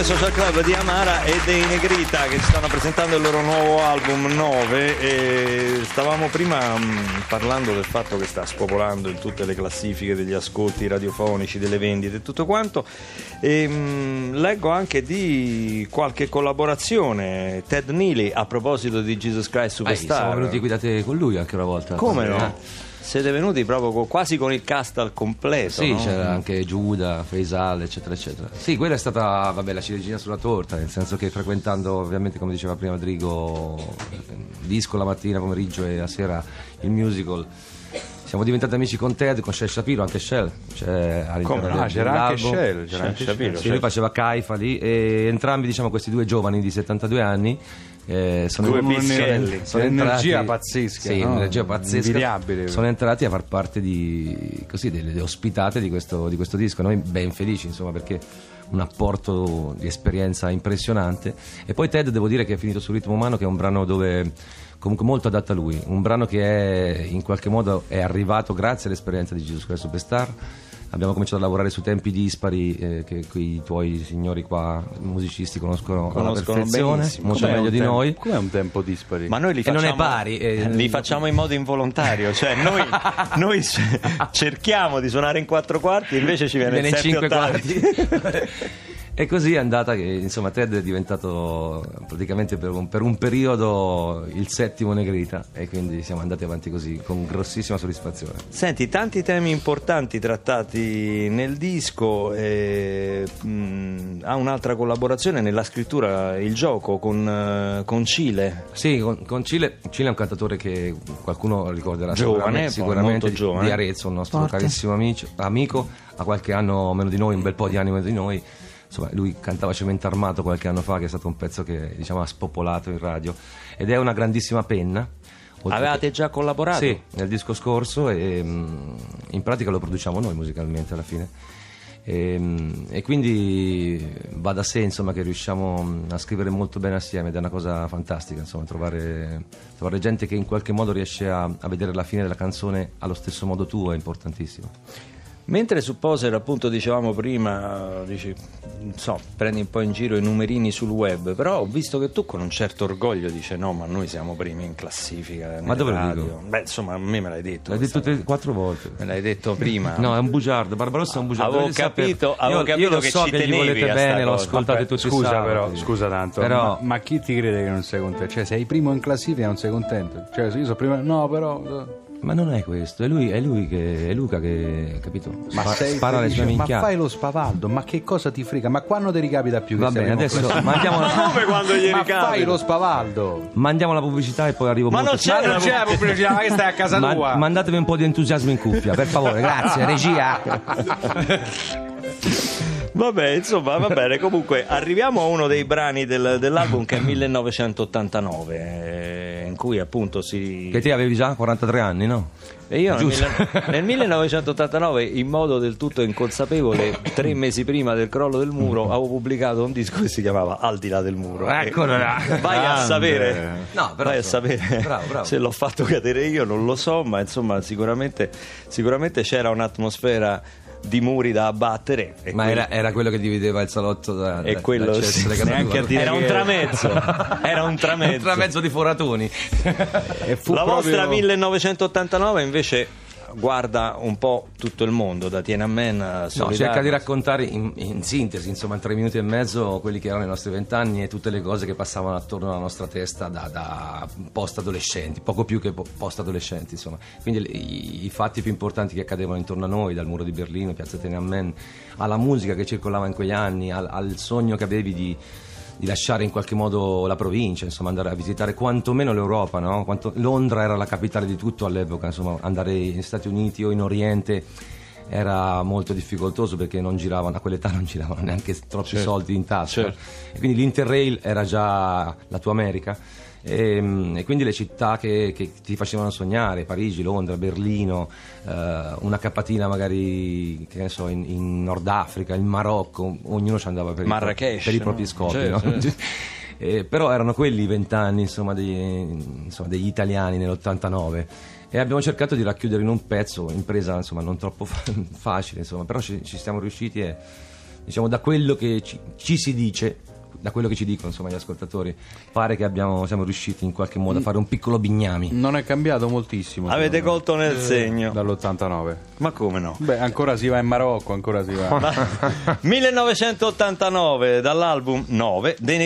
2 Social Club di Amara e dei Negrita che stanno presentando il loro nuovo album 9 e stavamo prima mh, parlando del fatto che sta spopolando in tutte le classifiche degli ascolti radiofonici, delle vendite e tutto quanto e mh, leggo anche di qualche collaborazione Ted Neely a proposito di Jesus Christ Superstar siamo venuti qui da te con lui anche una volta. come Eh. Siete venuti proprio co- quasi con il cast al completo Sì, no? c'era anche Giuda, Faisal, eccetera, eccetera. Sì, quella è stata, vabbè, la ciliegina sulla torta, nel senso che frequentando, ovviamente, come diceva prima Drigo, il disco la mattina, pomeriggio e la sera il musical, siamo diventati amici con Ted, con Shell Shapiro, anche Shell. Cioè, Come? del- Ah, c'era anche. Shell, c'era Sì, anche Shapiro, Sì, lui faceva Caifa lì e entrambi, diciamo, questi due giovani di 72 anni eh, sono, sono- pischelli. sono Un'energia entrati- pazzesca, Sì, no? un'energia pazzesca. Invidiabile. Sono entrati a far parte di, così, delle, delle ospitate di questo, di questo disco. Noi ben felici, insomma, perché un apporto di esperienza impressionante. E poi Ted, devo dire che è finito sul ritmo umano, che è un brano dove comunque molto adatto a lui, un brano che è in qualche modo è arrivato grazie all'esperienza di Jesus Christ Superstar. Abbiamo cominciato a lavorare su tempi dispari eh, che i tuoi signori qua, musicisti, conoscono, alla Conoscono perfezione, benissimo. molto Com'è meglio di tempo- noi. Com'è un tempo dispari? Ma noi li E facciamo, non è pari, eh, li facciamo in modo involontario, cioè noi, noi cerchiamo di suonare in quattro quarti, invece ci viene, viene in in sette 5 ottavi. quarti. e così è andata che insomma Ted è diventato praticamente per un, per un periodo il settimo Negrita e quindi siamo andati avanti così con grossissima soddisfazione. Senti, tanti temi importanti trattati nel disco, eh, mh, ha un'altra collaborazione nella scrittura, il gioco con, eh, con Cile. Sì, con, con Cile, Cile è un cantatore che qualcuno ricorderà Giovane, sicuramente, sicuramente molto giovane. di Arezzo, un nostro Forte. carissimo amici- amico, ha qualche anno meno di noi, un bel po' di anni meno di noi. Insomma, lui cantava Cemento Armato qualche anno fa, che è stato un pezzo che diciamo, ha spopolato in radio. Ed è una grandissima penna. Avevate che- già collaborato? Sì, nel disco scorso e mm, in pratica lo produciamo noi musicalmente alla fine. E, mm, e quindi va da sé insomma, che riusciamo mm, a scrivere molto bene assieme ed è una cosa fantastica insomma, trovare, trovare gente che in qualche modo riesce a, a vedere la fine della canzone allo stesso modo tuo è importantissimo. Mentre su Poser, appunto, dicevamo prima, dici, non so, prendi un po' in giro i numerini sul web, però ho visto che tu con un certo orgoglio dici no, ma noi siamo primi in classifica. Ma dove lo radio." dico? Beh, insomma, a me me l'hai detto. L'hai detto tre, quattro volte. Me l'hai detto prima. No, è un bugiardo. Barbarossa è un bugiardo. Avevo capito- avevo io, capito io lo che so ci che gli volete bene, l'ho ascoltato tutti i scusa sabati. però, scusa tanto, Però- ma, ma chi ti crede che non sei contento? Cioè sei primo in classifica e non sei contento? Cioè io sono primo, no però... Ma non è questo, è lui, è lui che è Luca che, capito? Ma, Spa- sei spara le felice? sue ma minchiate. fai lo spavaldo, ma che cosa ti frega? Ma quando ti ricapita più che Va bene, adesso mandiamo, Come quando gli Ma ricapita? fai lo spavaldo! mandiamo la pubblicità e poi arrivo Ma non c'è Ma la non c'è la pubblicità, ma che stai a casa Ma- tua? mandatemi un po' di entusiasmo in cuffia, per favore, grazie, regia. Vabbè, insomma, va bene. Comunque, arriviamo a uno dei brani del- dell'album che è 1989, eh, in cui appunto si. Che te avevi già 43 anni, no? E io nel, Giusto. nel 1989, in modo del tutto inconsapevole, tre mesi prima del crollo del muro, avevo pubblicato un disco che si chiamava Al di là del muro. Eccolo là. Vai a Grande. sapere, No, però vai a sapere bravo, bravo. se l'ho fatto cadere io, non lo so, ma insomma, sicuramente, sicuramente c'era un'atmosfera di muri da abbattere. e Ma quindi- era, era quello che divideva il salotto da, E da- quello dall'accesso sì, Era un tramezzo, era un tramezzo. Un tramezzo di foratoni. E fu La vostra proprio- 1989 invece guarda un po' tutto il mondo, da Tiananmen a No, cerca di raccontare in, in sintesi, insomma, in tre minuti e mezzo, quelli che erano i nostri vent'anni e tutte le cose che passavano attorno alla nostra testa da, da post-adolescenti, poco più che po- post-adolescenti, insomma. Quindi i, i fatti più importanti che accadevano intorno a noi, dal muro di Berlino, piazza Tiananmen, alla musica che circolava in quegli anni, al, al sogno che avevi di di lasciare in qualche modo la provincia, insomma, andare a visitare quantomeno l'Europa, no? Quanto- Londra era la capitale di tutto all'epoca, insomma, andare negli Stati Uniti o in Oriente era molto difficoltoso perché non giravano, a quell'età non giravano neanche troppi Certo, soldi in tasca. certo. E quindi l'Interrail era già la tua America. E, mm, e quindi le città che, che ti facevano sognare, Parigi, Londra, Berlino, eh, una capatina magari che ne so, in, in Nord Africa, in Marocco, ognuno ci andava per, i, per i no? propri scopi. Sì, no? sì. Eh, però erano quelli i vent'anni insomma, degli, insomma, degli italiani nell'89 e abbiamo cercato di racchiudere in un pezzo, impresa insomma, non troppo fa- facile, insomma, però ci, ci siamo riusciti e diciamo, da quello che ci, ci si dice, da quello che ci dicono insomma, gli ascoltatori, pare che abbiamo, siamo riusciti in qualche modo a fare un piccolo bignami. Non è cambiato moltissimo. Avete colto nel segno. Dall'89. Ma come no? Beh, ancora si va in Marocco, ancora si va. 1989 dall'album 9 De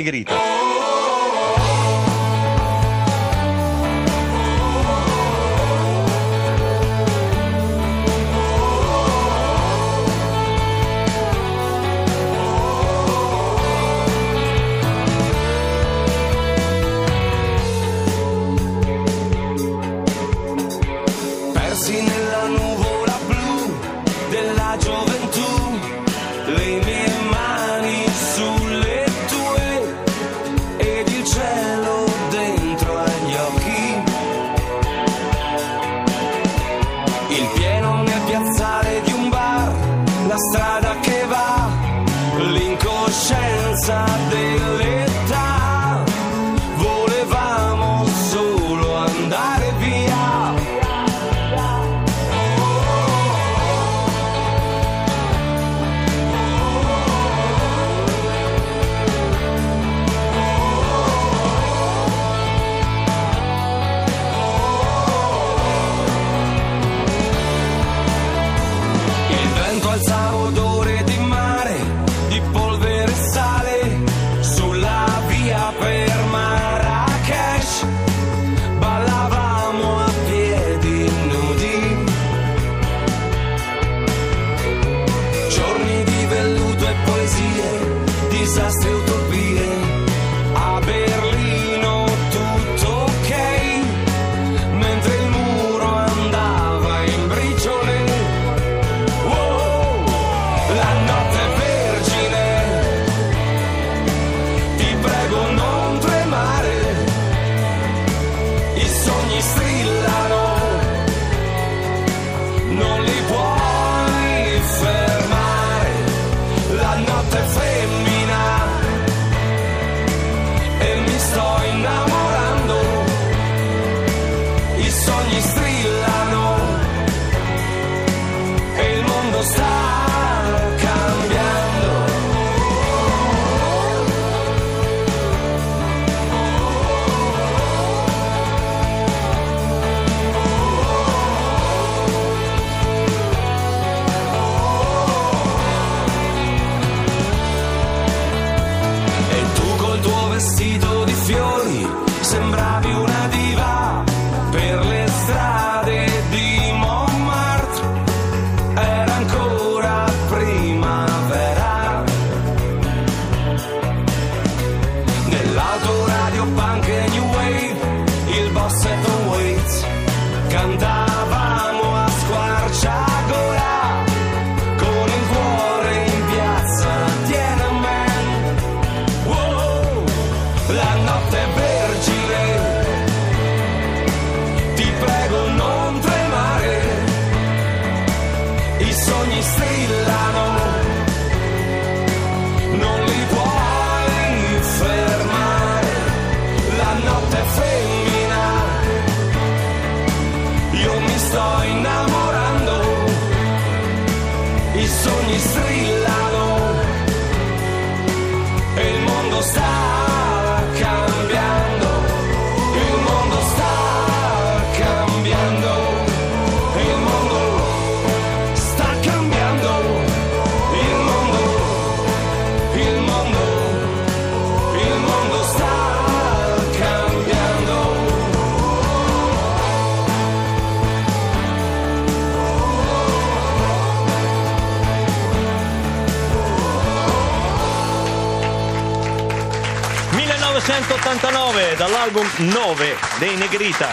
1989 dall'album 9 dei Negrita.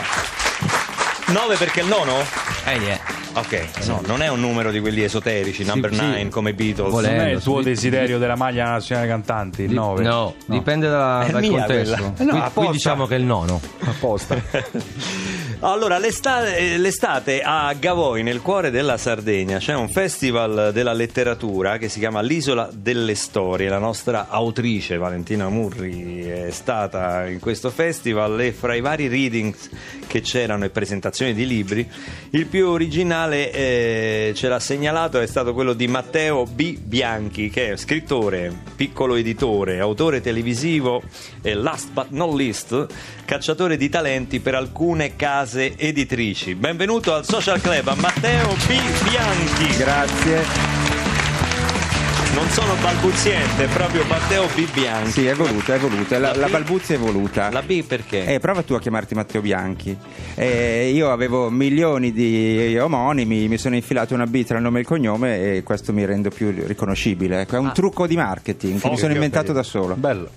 9 perché il nono? Eh, yeah. Ok, no, non è un numero di quelli esoterici, number sì. 9 come Beatles. Volendo. Non è il tuo desiderio della maglia nazionale cantanti, il Di- 9? No, dipende da- dal contesto. quella. Qui, No, qui apposta. diciamo che è il nono. Apposta. Allora, l'estate, eh, l'estate a Gavoi, nel cuore della Sardegna, c'è un festival della letteratura che si chiama L'Isola delle Storie. La nostra autrice Valentina Murri è stata in questo festival e fra i vari readings che c'erano e presentazioni di libri, il più originale eh, ce l'ha segnalato è stato quello di Matteo B. Bianchi, che è scrittore, piccolo editore, autore televisivo e last but not least, cacciatore di talenti per alcune case editrici. Benvenuto al Social Club a Matteo B. Bianchi. Grazie. Non sono balbuziente, è proprio Matteo B. Bianchi. Sì, è voluta, è voluta. La, La la balbuzia è voluta. La B perché? Eh, prova tu a chiamarti Matteo Bianchi. Eh, io avevo milioni di omonimi, mi sono infilato una B tra il nome e il cognome e questo mi rende più riconoscibile. Ecco, È un Ah. trucco di marketing che mi sono inventato da solo. Bello.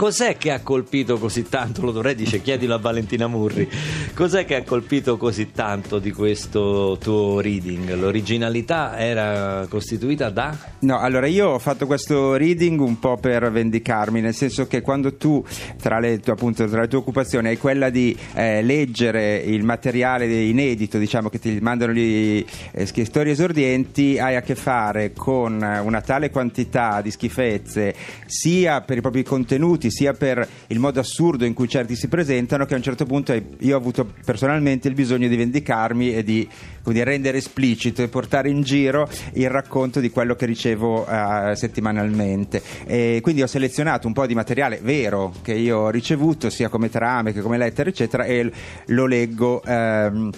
Cos'è che ha colpito così tanto? Lo dovrei dire, chiedilo a Valentina Murri. Cos'è che ha colpito così tanto di questo tuo reading? L'originalità era costituita da? No, allora io ho fatto questo reading un po' per vendicarmi, nel senso che quando tu, tra le, appunto, tra le tue occupazioni, hai quella di eh, leggere il materiale inedito, diciamo che ti mandano gli eh, scrittori esordienti, hai a che fare con una tale quantità di schifezze, sia per i propri contenuti, sia per il modo assurdo in cui certi si presentano, che a un certo punto io ho avuto personalmente il bisogno di vendicarmi e di dire, rendere esplicito e portare in giro il racconto di quello che ricevo eh, settimanalmente. E quindi ho selezionato un po' di materiale vero che io ho ricevuto, sia come trame che come lettere, eccetera, e lo leggo. ehm,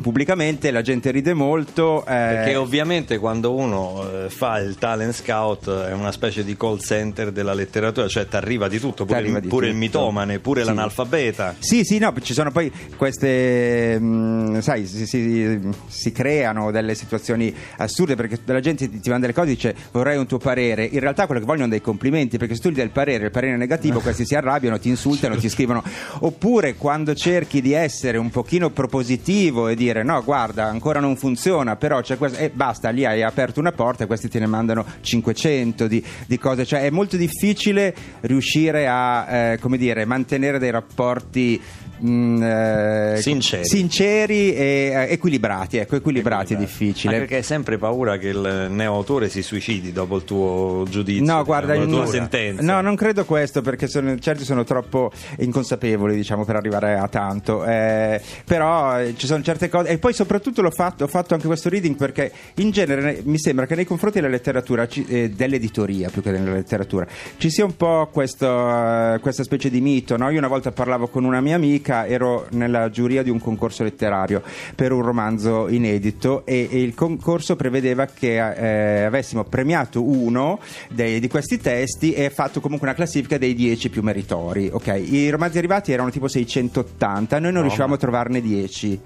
Pubblicamente la gente ride molto. eh, Perché ovviamente quando uno eh, fa il talent scout è una specie di call center della letteratura, cioè ti arriva di tutto, pure, il, di pure il tutto. mitomane, pure Sì. l'analfabeta. Sì, sì, no, ci sono poi queste, mh, sai, si, si- si creano delle situazioni assurde perché la gente ti, manda le cose e dice vorrei un tuo parere, in realtà quello che vogliono dei complimenti perché se tu gli dai il parere, il parere è negativo, questi si arrabbiano, ti insultano, ti scrivono, oppure quando cerchi di essere un pochino propositivo e dire no, guarda, ancora non funziona, però c'è questo, e basta, lì hai aperto una porta e questi te ne mandano 500 di, di cose, cioè è molto difficile riuscire a, eh, come dire, mantenere dei rapporti mh, eh, Sinceri. sinceri e eh, equilibrati, ecco, equilibrati è difficile. Anche perché hai sempre paura che il neoautore si suicidi dopo il tuo giudizio, No, guarda, la tua sentenza. no, non credo questo perché sono- certi sono troppo inconsapevoli, diciamo, per arrivare a tanto. Eh, però eh, ci sono certe cose, e poi soprattutto l'ho fatto, ho fatto anche questo reading perché in genere ne- mi sembra che nei confronti della letteratura, eh, dell'editoria più che della letteratura, ci sia un po' questo, questa specie di mito. no? Io una volta parlavo con una mia amica, ero nella giuria di un concorso letterario per un romanzo inedito e, e il concorso prevedeva che eh, avessimo premiato uno dei- di questi testi e fatto comunque una classifica dei 10 più meritori. ok? I romanzi arrivati erano tipo 680, noi non riuscivamo a trovarne 10.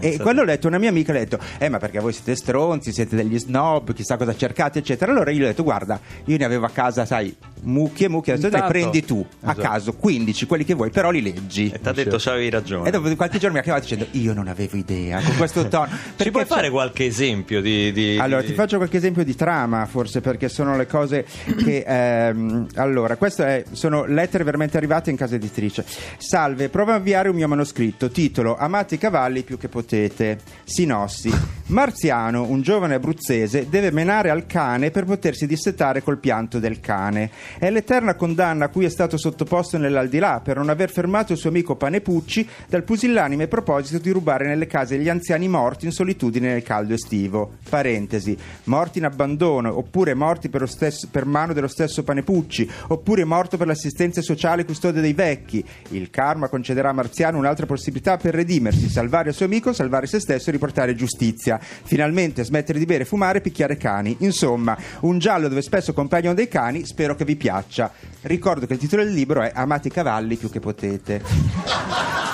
E quello ho letto una mia amica ha detto eh ma perché voi siete stronzi siete degli snob chissà cosa cercate eccetera allora io gli ho detto guarda io ne avevo a casa sai mucchie mucchie adesso ne Intanto- prendi tu a Esatto. caso 15 quelli che vuoi però li leggi E ti ha detto c'avevi ragione. e dopo di qualche giorno mi ha chiamato dicendo io non avevo idea con questo tono Ci puoi c'è- fare qualche esempio di... di- allora, ti faccio qualche esempio di trama, forse perché sono le cose che. ehm, allora, queste sono lettere veramente arrivate in casa editrice. Salve, provo a inviare un mio manoscritto. Titolo: Amate i cavalli più che potete. Sinossi: Marziano, un giovane abruzzese, deve menare al cane per potersi dissetare col pianto del cane. È l'eterna condanna a cui è stato sottoposto nell'aldilà per non aver fermato il suo amico Panepucci dal pusillanime proposito di rubare nelle case gli anziani morti in solitudine nel caldo estivo. Parentesi, morti in abbandono, oppure morti per, stesso- per mano dello stesso Panepucci, oppure morto per l'assistenza sociale custode dei vecchi. Il karma concederà a Marziano un'altra possibilità per redimersi, salvare il suo amico, salvare se stesso e riportare giustizia. Finalmente smettere di bere, fumare e picchiare cani. Insomma, un giallo dove spesso compaiono dei cani, spero che vi piaccia. Ricordo che il titolo del libro è Amate i cavalli più che potete.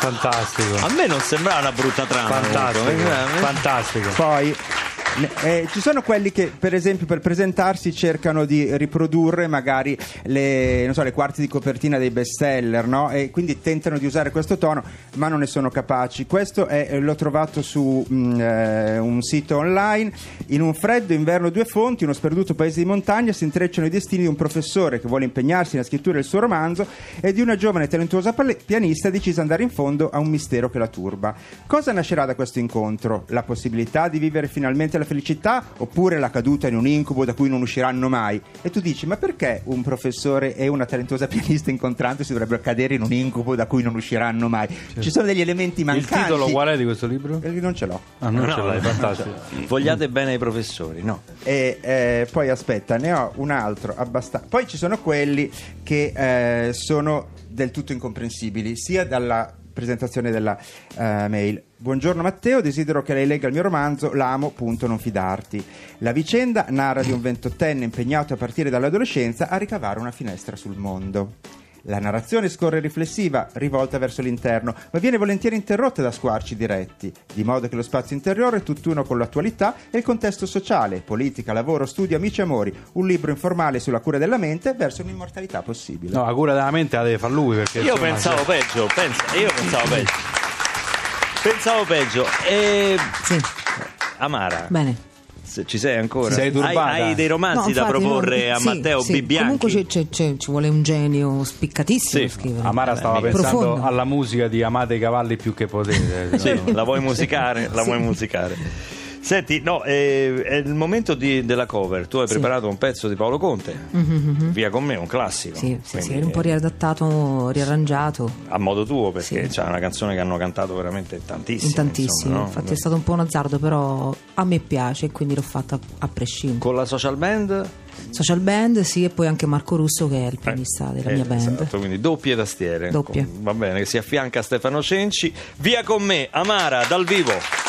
Fantastico. A me non sembrava una brutta trama. Fantastico. Eh, Fantastico. Poi eh, ci sono quelli che, per esempio, per presentarsi cercano di riprodurre magari le, so, le quarti di copertina dei bestseller, no? E quindi tentano di usare questo tono, ma non ne sono capaci. Questo è- eh, l'ho trovato su mm, eh, un sito online. In un freddo inverno due fonti, uno sperduto paese di montagna, si intrecciano i destini di un professore che vuole impegnarsi nella scrittura del suo romanzo e di una giovane e talentuosa pianista decisa ad andare in fondo a un mistero che la turba. Cosa nascerà da questo incontro? La possibilità di vivere finalmente la felicità oppure la caduta in un incubo da cui non usciranno mai? E tu dici, ma perché un professore e una talentuosa pianista incontrandosi dovrebbero cadere in un incubo da cui non usciranno mai? Ci sono degli elementi Il mancanti. titolo qual è di questo libro? Eh, Non ce l'ho. Ah, non No, ce l'hai, no. fantastico. Vogliate bene ai professori, no? E eh, poi aspetta, ne ho un altro abbastanza. Poi ci sono quelli che eh, sono del tutto incomprensibili, sia dalla presentazione della eh, mail. Buongiorno Matteo, desidero che lei legga il mio romanzo L'amo, punto non fidarti. La vicenda narra di un ventottenne impegnato a partire dall'adolescenza a ricavare una finestra sul mondo. La narrazione scorre riflessiva, rivolta verso l'interno, ma viene volentieri interrotta da squarci diretti, di modo che lo spazio interiore è tutt'uno con l'attualità e il contesto sociale, politica, lavoro, studio, amici e amori, un libro informale sulla cura della mente verso un'immortalità possibile. No, la cura della mente la deve fare lui perché Io insomma, pensavo peggio, pensa, io pensavo peggio. Pensavo peggio. E... Sì, Amara, bene. Se ci sei ancora? Sei hai, turbata? hai dei romanzi No, da proporre no, a sì, Matteo sì. Bibbianchi? Comunque c'è- c'è- c'è- ci vuole un genio spiccatissimo Sì. Amara stava Vabbè, pensando profondo. alla musica di Amate i cavalli più che potete. Sì, la vuoi musicare? La vuoi musicare? Senti, no, eh, è il momento di- della cover. Tu hai Sì. preparato un pezzo di Paolo Conte, Via con me, un classico. Sì, sì, sì, un po' riadattato, riarrangiato A modo tuo, perché Sì. c'è una canzone che hanno cantato veramente tantissimo. in insomma, no? Infatti è stato un po' un azzardo, però a me piace e quindi l'ho fatta a prescindere. Con la social band? Social band, sì, e poi anche Marco Russo che è il pianista della Eh, mia band. Esatto, quindi doppie tastiere. Doppie. Con- va bene, che si affianca a Stefano Cenci. Via con me, Amara, dal vivo.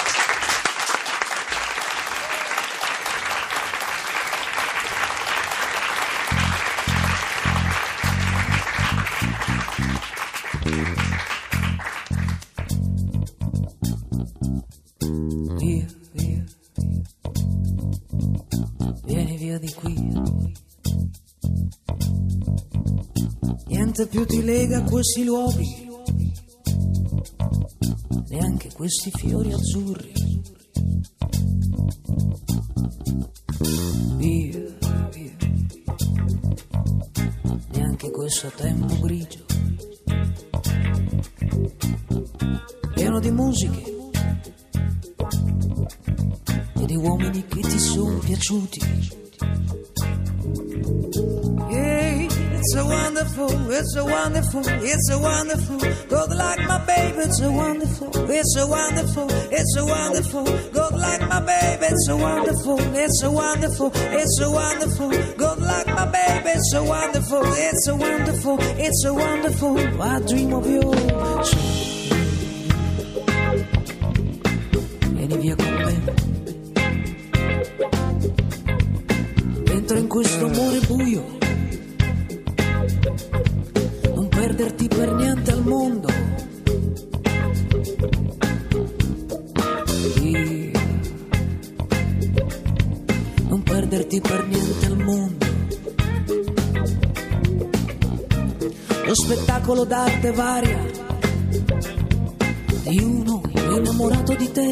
Niente più ti lega a questi luoghi, neanche questi fiori azzurri. Via, via, neanche questo tempo grigio, pieno di musiche e di uomini che ti sono piaciuti. It's a wonderful, it's a wonderful, it's a wonderful. God like my baby, it's a wonderful, it's a wonderful, it's a wonderful. God like my baby, it's a wonderful, it's a wonderful, it's a wonderful. God like my baby, it's a wonderful, it's a wonderful, it's a wonderful. I dream of you. Vieni via con me. Entra in questo amore buio. Lo spettacolo d'arte varia di uno innamorato di te.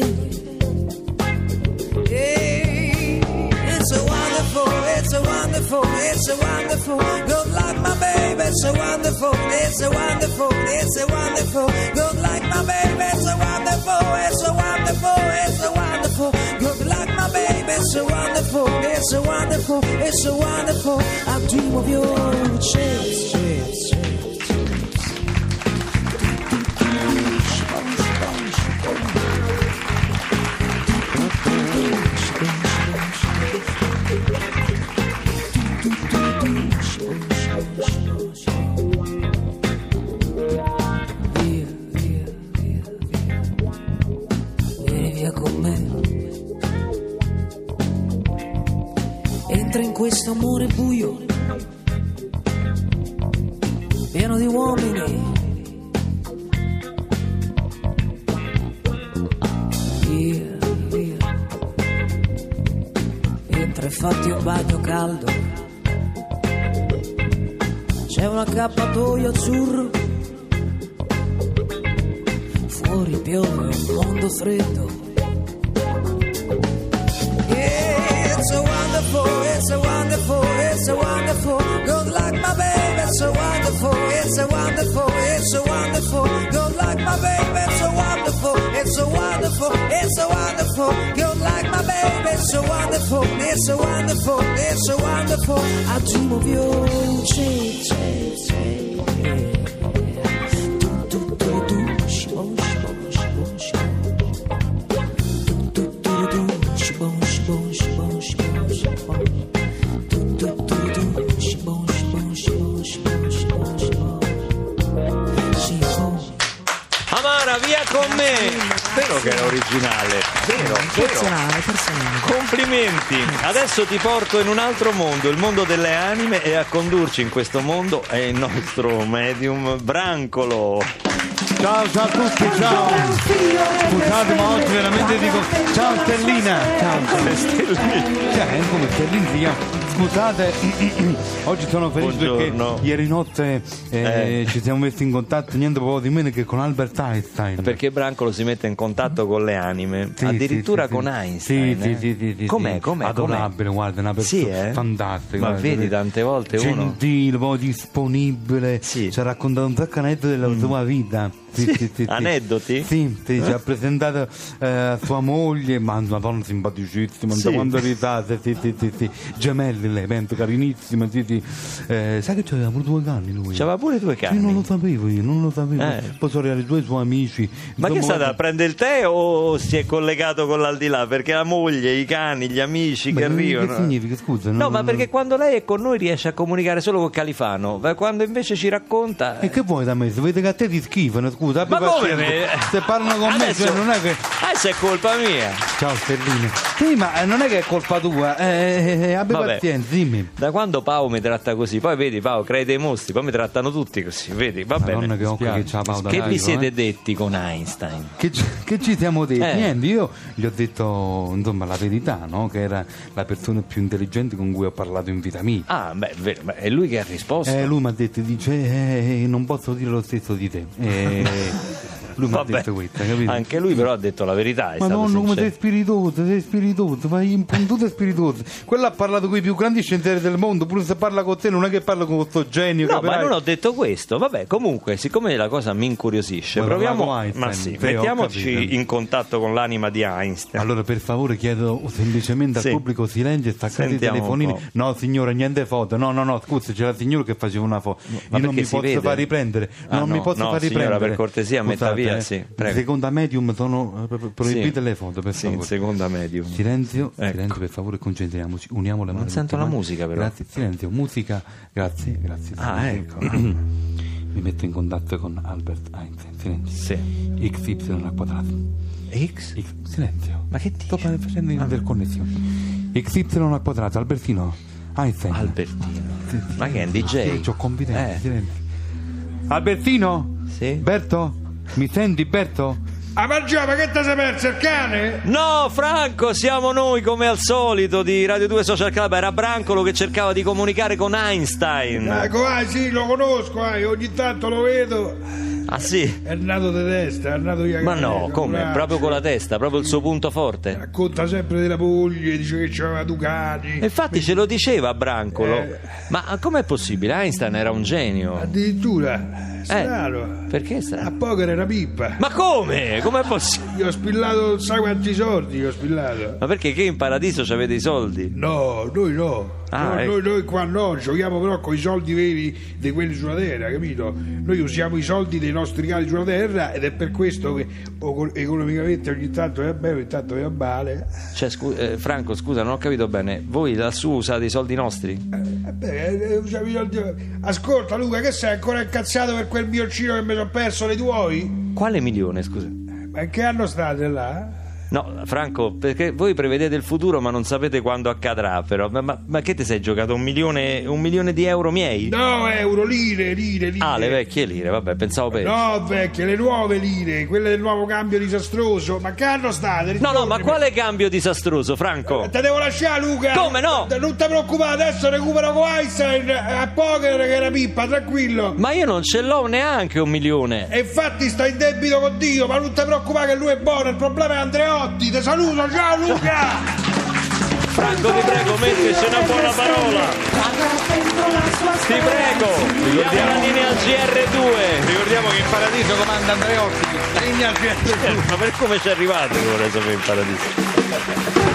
It's a wonderful, it's wonderful, it's wonderful. Good like my baby, it's a wonderful, it's a wonderful, it's a wonderful. Good like my baby, it's a wonderful, it's a wonderful, it's a wonderful. Good like my baby, it's a wonderful, it's a wonderful, it's a wonderful. I dream of your chips, chips, chips. Amore buio, pieno di uomini. Via, via. farti un bagno caldo. C'è un accappatoio azzurro. Fuori piove un mondo freddo. Wonderful. Good luck, my baby. It's a wonderful, it's a wonderful, it's a wonderful. Good luck, my baby. It's a wonderful, it's a wonderful, it's a wonderful. I dream of you, say, say, say. Con me! Vero che era originale, vero, vero. Personale, personale. Complimenti! Adesso ti porto in un altro mondo, il mondo delle anime e a condurci in questo mondo è il nostro medium Brancolo. Ciao, ciao a tutti, ciao. Scusate, ma oggi veramente dico ciao Stellina. Ciao, Stellina. Cioè, come Stellina si chiama? Scusate, oggi sono felice Buongiorno. perché ieri notte eh, Eh. ci siamo messi in contatto niente poco di meno che con Albert Einstein. Perché Brancolo si mette in contatto con le anime, Sì, addirittura sì, sì, con. Einstein. Sì, eh? sì, sì, sì, sì, com'è, com'è, Adorabile, guarda, una persona eh? fantastica. Ma guarda, vedi, sì. tante volte uno... Gentile, disponibile, Sì. Mm. ci ha raccontato un sacco della sua vita. Sì, aneddoti? Sì, sì, ci ha presentato eh, sua moglie, ma una donna simpaticissima, Sì. sì. quando risate, sì, sì, sì, sì. gemelli lei, penso, carinissima, sì, sì. Eh, sai che c'aveva pure due cani lui? C'aveva pure due Sì, non lo cani. sapevo io, non lo sapevo. Eh. Poi sono arrivati due suoi amici. Ma che è stata a prendere il tè o si è collegato con l'aldilà? Perché la moglie, i cani, gli amici Beh, che arrivano. Che significa, scusa? No, non- ma perché quando lei è con noi riesce a comunicare solo con Califano, ma quando invece ci racconta. E che vuoi da me? Se vedi che a te ti schifano, scusa, abbi Ma come me? Se parlano con me, Adesso- cioè, non è che. Adesso è colpa mia. Ciao Stellina. Sì, ma eh, non è che è colpa tua, eh, eh, abbi Vabbè. pazienza, dimmi. Da quando Pau mi tratta così, poi vedi Pau crei dei mostri, poi mi trattano tutti così, vedi? Va Madonna bene. che occhio che c'ha Che da vi Cairo, siete eh. detti con Einstein? Che, ci- che ci siamo detti? Eh. Niente, io gli ho detto insomma la verità, no? Che era la persona più intelligente con cui ho parlato in vita mia. Ah, beh, vero, ma è lui che ha risposto. Eh, lui mi ha detto, dice, eh, non posso dire lo stesso di te. Eh, Amém. Lui mi ha detto questo, capito? Anche lui però ha detto la verità, è Madonna, stato come sei spiritoso, sei spiritoso, vai in puntuto e spiritoso. Quello ha parlato con i più grandi scienziati del mondo, pure se parla con te non è che parla con questo genio. No, ma capirai? non ho detto questo. Vabbè, comunque, siccome la cosa mi incuriosisce, parlare proviamo. Einstein? Ma sì, Sì, mettiamoci in contatto con l'anima di Einstein. Allora, per favore, chiedo semplicemente Sì. al pubblico silenzio e staccate i telefonini. No, signore, niente foto. No, no, no, scusa, c'è la signora che faceva una foto. ma Io non mi posso vede? far riprendere. Ah, non no, mi posso no, far signora, riprendere. per cortesia, metta Scusate, via, eh. sì, In prego. seconda medium sono eh, proibite Sì. le foto, per Sì, favore. in seconda medium. Silenzio, Ecco. silenzio, per favore, concentriamoci. Uniamo le mani. sento tutte la musica, però. Grazie, silenzio, musica. Grazie, grazie. Ah, ecco. Mi metto in contatto con Albert Einstein. Silenzio. Sì. XY al quadrato. X? X- silenzio. Ma che dici? Sto facendo un'interconnessione. XY al quadrato, Albertino. Einstein. Albertino. Ma che è un DJ? C'ho confidenza, Eh. Albertino? Sì? Berto? Mi senti, Berto? Ah, ma già, ma che ti sei perso il cane? No, Franco, siamo noi come al solito di Radio 2 Social Club. Era Brancolo che cercava di comunicare con Einstein. Ecco, ah, sì, lo conosco, ah, ogni tanto lo vedo. Ah, sì? È nato di testa, è nato di Ma no, come? Proprio con la testa, proprio il suo punto forte. Racconta sempre della moglie, dice che c'aveva due cani. E Infatti ce lo diceva Brancolo. Eh. Ma com'è possibile? Einstein era un genio. Addirittura, strano. perché A strano? poker era pippa. Ma come? Com'è possibile? Io ho spillato sai quanti soldi, io ho spillato. Ma perché che in paradiso c'avete i soldi? No, noi no. Ah, noi, ecco. noi, noi qua no, giochiamo però con i soldi veri di quelli sulla terra, capito? Noi usiamo i soldi dei nostri cari sulla terra ed è per questo che economicamente ogni tanto va bene, ogni tanto va male. Cioè, scu- eh, Franco, scusa, non ho capito bene. Voi lassù usate i soldi nostri? Eh, beh, eh, usiamo i soldi- Ascolta Luca, che sei ancora incazzato per quel mioncino che mi sono perso dei tuoi? Quale milione, scusa? Ma in che anno state là? No, Franco, perché voi prevedete il futuro ma non sapete quando accadrà, però. Ma, ma- ma che ti sei giocato? Un milione, un milione di euro miei? No, euro, lire, lire, lire. Ah, le vecchie lire, vabbè, pensavo peggio. No, vecchie, le nuove lire, quelle del nuovo cambio disastroso. Ma che hanno state? No, no, ma quale cambio disastroso, Franco? Te devo lasciare, Luca. Come no? Non ti preoccupare, adesso recupero con Einstein a poker che era pippa, tranquillo. Ma io non ce l'ho neanche un milione. E infatti sto in debito con Dio, ma non ti preoccupare che lui è buono, il problema è Andreotti. Ti saluto, ciao Luca! Franco, ti prego, mettici una buona parola. Ti prego, diamo la linea al GR2. Ricordiamo che in paradiso comanda Andreotti. Linea al Eh, Ma per come ci arrivate vorrei sapere in paradiso?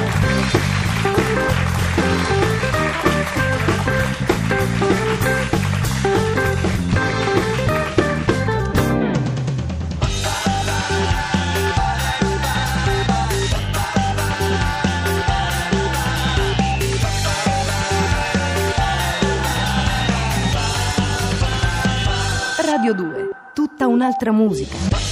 Radio 2, tutta un'altra musica.